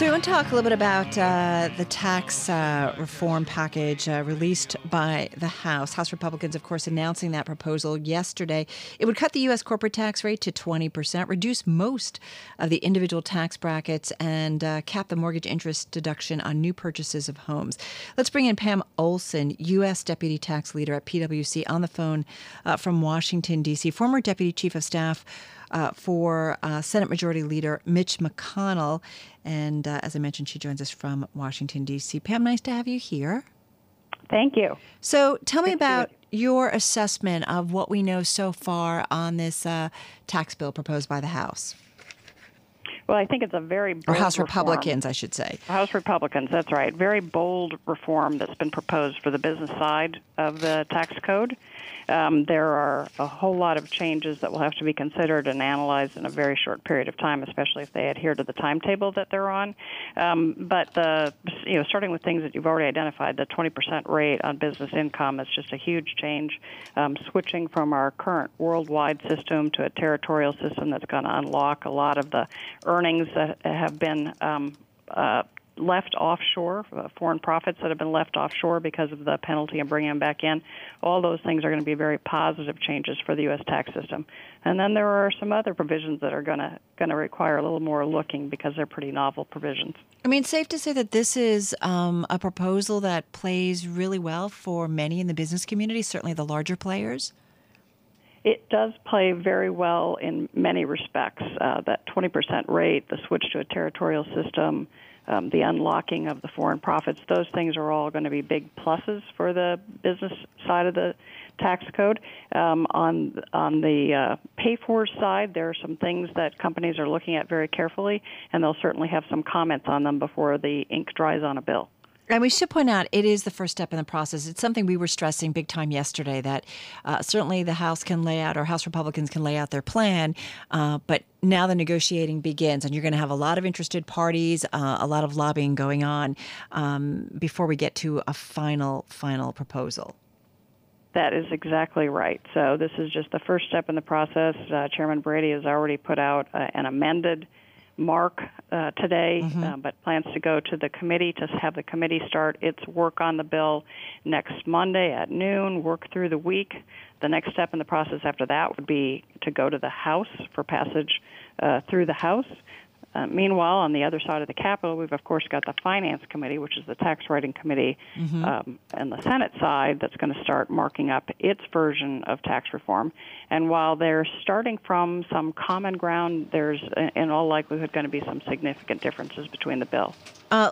So we want to talk a little bit about uh, the tax uh, reform package uh, released by the House. House Republicans, of course, announcing that proposal yesterday. It would cut the U.S. corporate tax rate to 20%, reduce most of the individual tax brackets, and uh, cap the mortgage interest deduction on new purchases of homes. Let's bring in Pam Olson, U.S. Deputy Tax Leader at PwC, on the phone uh, from Washington, D.C., former Deputy Chief of Staff uh, for uh, Senate Majority Leader Mitch McConnell. And uh, as I mentioned, she joins us from Washington, D.C. Pam, nice to have you here. Thank you. So tell me about your assessment of what we know so far on this uh, tax bill proposed by the House. Well, I think it's a very bold or House reform. Republicans, I should say. House Republicans, that's right. Very bold reform that's been proposed for the business side of the tax code. Um, there are a whole lot of changes that will have to be considered and analyzed in a very short period of time, especially if they adhere to the timetable that they're on. Um, but the you know, starting with things that you've already identified, the 20% rate on business income is just a huge change. Um, switching from our current worldwide system to a territorial system that's going to unlock a lot of the earnings that have been um, uh, left offshore, uh, foreign profits that have been left offshore because of the penalty and bringing them back in. All those things are going to be very positive changes for the U.S. tax system. And then there are some other provisions that are going to going to require a little more looking because they're pretty novel provisions. I mean, safe to say that this is um, a proposal that plays really well for many in the business community, certainly the larger players. It does play very well in many respects. Uh, that 20% rate, the switch to a territorial system, um, the unlocking of the foreign profits, those things are all going to be big pluses for the business side of the tax code. Um, on on the uh, pay for side, there are some things that companies are looking at very carefully, and they'll certainly have some comments on them before the ink dries on a bill. And we should point out it is the first step in the process. It's something we were stressing big time yesterday that uh, certainly the House can lay out, or House Republicans can lay out their plan, uh, but now the negotiating begins, and you're going to have a lot of interested parties, uh, a lot of lobbying going on um, before we get to a final, final proposal. That is exactly right. So this is just the first step in the process. Uh, Chairman Brady has already put out uh, an amended mark uh, today, mm-hmm. uh, but plans to go to the committee to have the committee start its work on the bill next Monday at noon, work through the week. The next step in the process after that would be to go to the House for passage uh, through the House. Uh, meanwhile, on the other side of the Capitol, we've of course got the Finance Committee, which is the tax writing committee, mm-hmm. um, and the Senate side that's going to start marking up its version of tax reform. And while they're starting from some common ground, there's in all likelihood going to be some significant differences between the bill. Uh,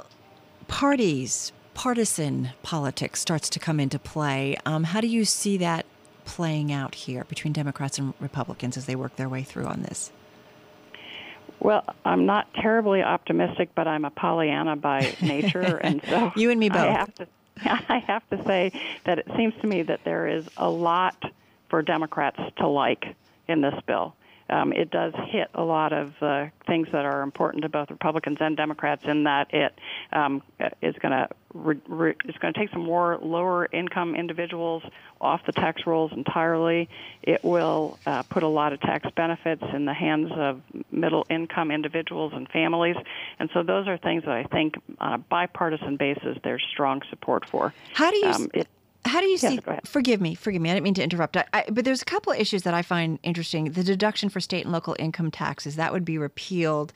parties, partisan politics starts to come into play. Um, how do you see that playing out here between Democrats and Republicans as they work their way through on this? Well, I'm not terribly optimistic, but I'm a Pollyanna by nature, and so you and me both. I have to, I have to say that it seems to me that there is a lot for Democrats to like in this bill um, it does hit a lot of uh, things that are important to both Republicans and Democrats in that it um, is going to re- re- it's going to take some more lower income individuals off the tax rolls entirely. It will uh, put a lot of tax benefits in the hands of middle income individuals and families, and so those are things that I think on a bipartisan basis there's strong support for. How do you? Um, it, how do you see? forgive me, forgive me. I didn't mean to interrupt. I, I, but there's a couple of issues that I find interesting. The deduction for state and local income taxes that would be repealed.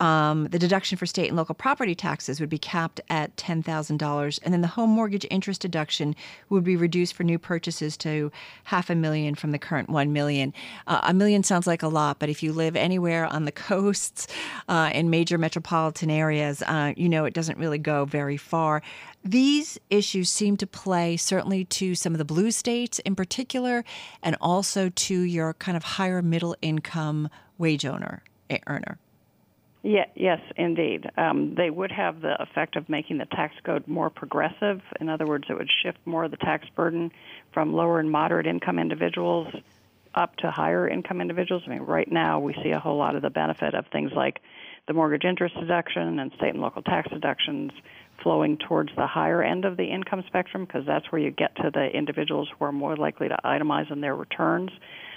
Um, the deduction for state and local property taxes would be capped at $10,000. And then the home mortgage interest deduction would be reduced for new purchases to half a million from the current 1 million. Uh, a million sounds like a lot, but if you live anywhere on the coasts uh, in major metropolitan areas, uh, you know it doesn't really go very far. These issues seem to play certainly to some of the blue states in particular, and also to your kind of higher middle income wage owner earner. Yeah, yes, indeed. Um, they would have the effect of making the tax code more progressive. In other words, it would shift more of the tax burden from lower and moderate income individuals up to higher income individuals. I mean, right now we see a whole lot of the benefit of things like the mortgage interest deduction and state and local tax deductions flowing towards the higher end of the income spectrum because that's where you get to the individuals who are more likely to itemize in their returns.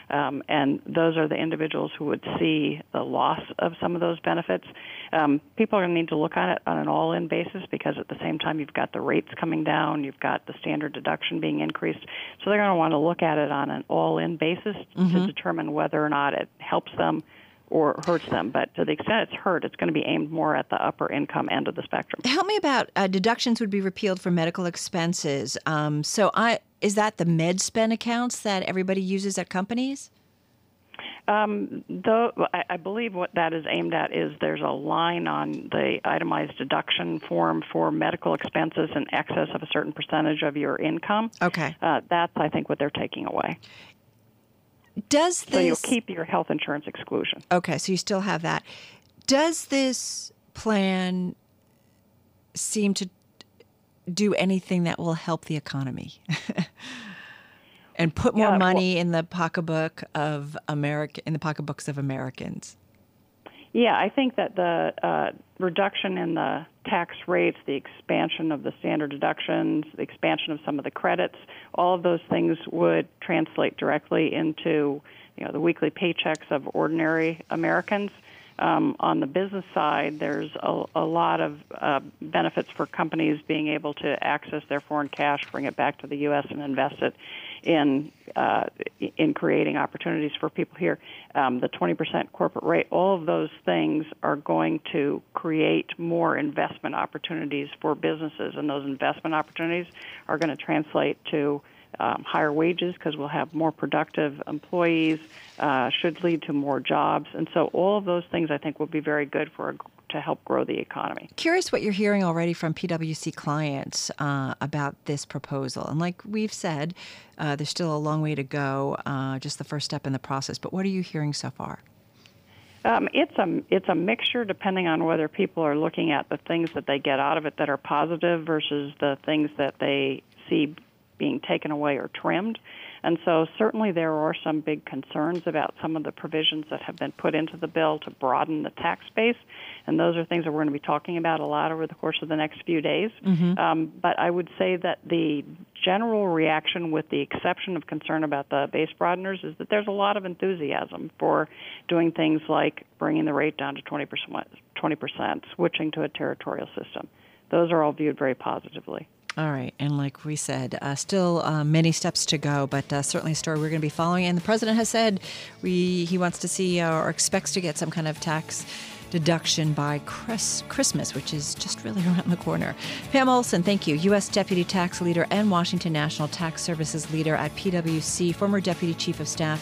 Um, and those are the individuals who would see the loss of some of those benefits. Um, people are going to need to look at it on an all in basis because at the same time you've got the rates coming down, you've got the standard deduction being increased. So they're going to want to look at it on an all in basis mm-hmm. to determine whether or not it helps them or hurts them. But to the extent it's hurt, it's going to be aimed more at the upper income end of the spectrum. Help me about uh, deductions would be repealed for medical expenses. Um, so I is that the med spend accounts that everybody uses at companies? Um, though I, I believe what that is aimed at is there's a line on the itemized deduction form for medical expenses in excess of a certain percentage of your income. Okay, uh, that's I think what they're taking away. Does this? So you'll keep your health insurance exclusion. Okay, so you still have that. Does this plan seem to do anything that will help the economy? and put more yeah, money well, in the pocketbook of America in the pocketbooks of Americans. Yeah, I think that the uh, reduction in the tax rates, the expansion of the standard deductions, the expansion of some of the credits, all of those things would translate directly into you know the weekly paychecks of ordinary Americans. Um, on the business side, there's a, a lot of uh, benefits for companies being able to access their foreign cash, bring it back to the U.S., and invest it in uh, in creating opportunities for people here. Um, the 20% corporate rate, all of those things are going to create more investment opportunities for businesses, and those investment opportunities are going to translate to um, higher wages because we'll have more productive employees, uh, should lead to more jobs. And so all of those things I think will be very good for a, to help grow the economy. Curious what you're hearing already from PwC clients uh, about this proposal. And like we've said, uh, there's still a long way to go, uh, just the first step in the process. But what are you hearing so far? Um, it's a it's a mixture depending on whether people are looking at the things that they get out of it that are positive versus the things that they see being taken away or trimmed. And so, certainly, there are some big concerns about some of the provisions that have been put into the bill to broaden the tax base. And those are things that we're going to be talking about a lot over the course of the next few days. Mm-hmm. Um, but I would say that the general reaction, with the exception of concern about the base broadeners, is that there's a lot of enthusiasm for doing things like bringing the rate down to 20%, 20% switching to a territorial system. Those are all viewed very positively. All right. And like we said, uh, still uh, many steps to go, but uh, certainly a story we're going to be following. And the president has said we, he wants to see uh, or expects to get some kind of tax deduction by Chris, Christmas, which is just really around the corner. Pam Olson, thank you. U.S. Deputy Tax Leader and Washington National Tax Services Leader at PwC, former Deputy Chief of Staff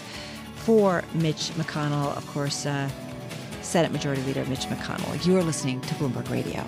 for Mitch McConnell, of course, uh, Senate Majority Leader Mitch McConnell. You are listening to Bloomberg Radio.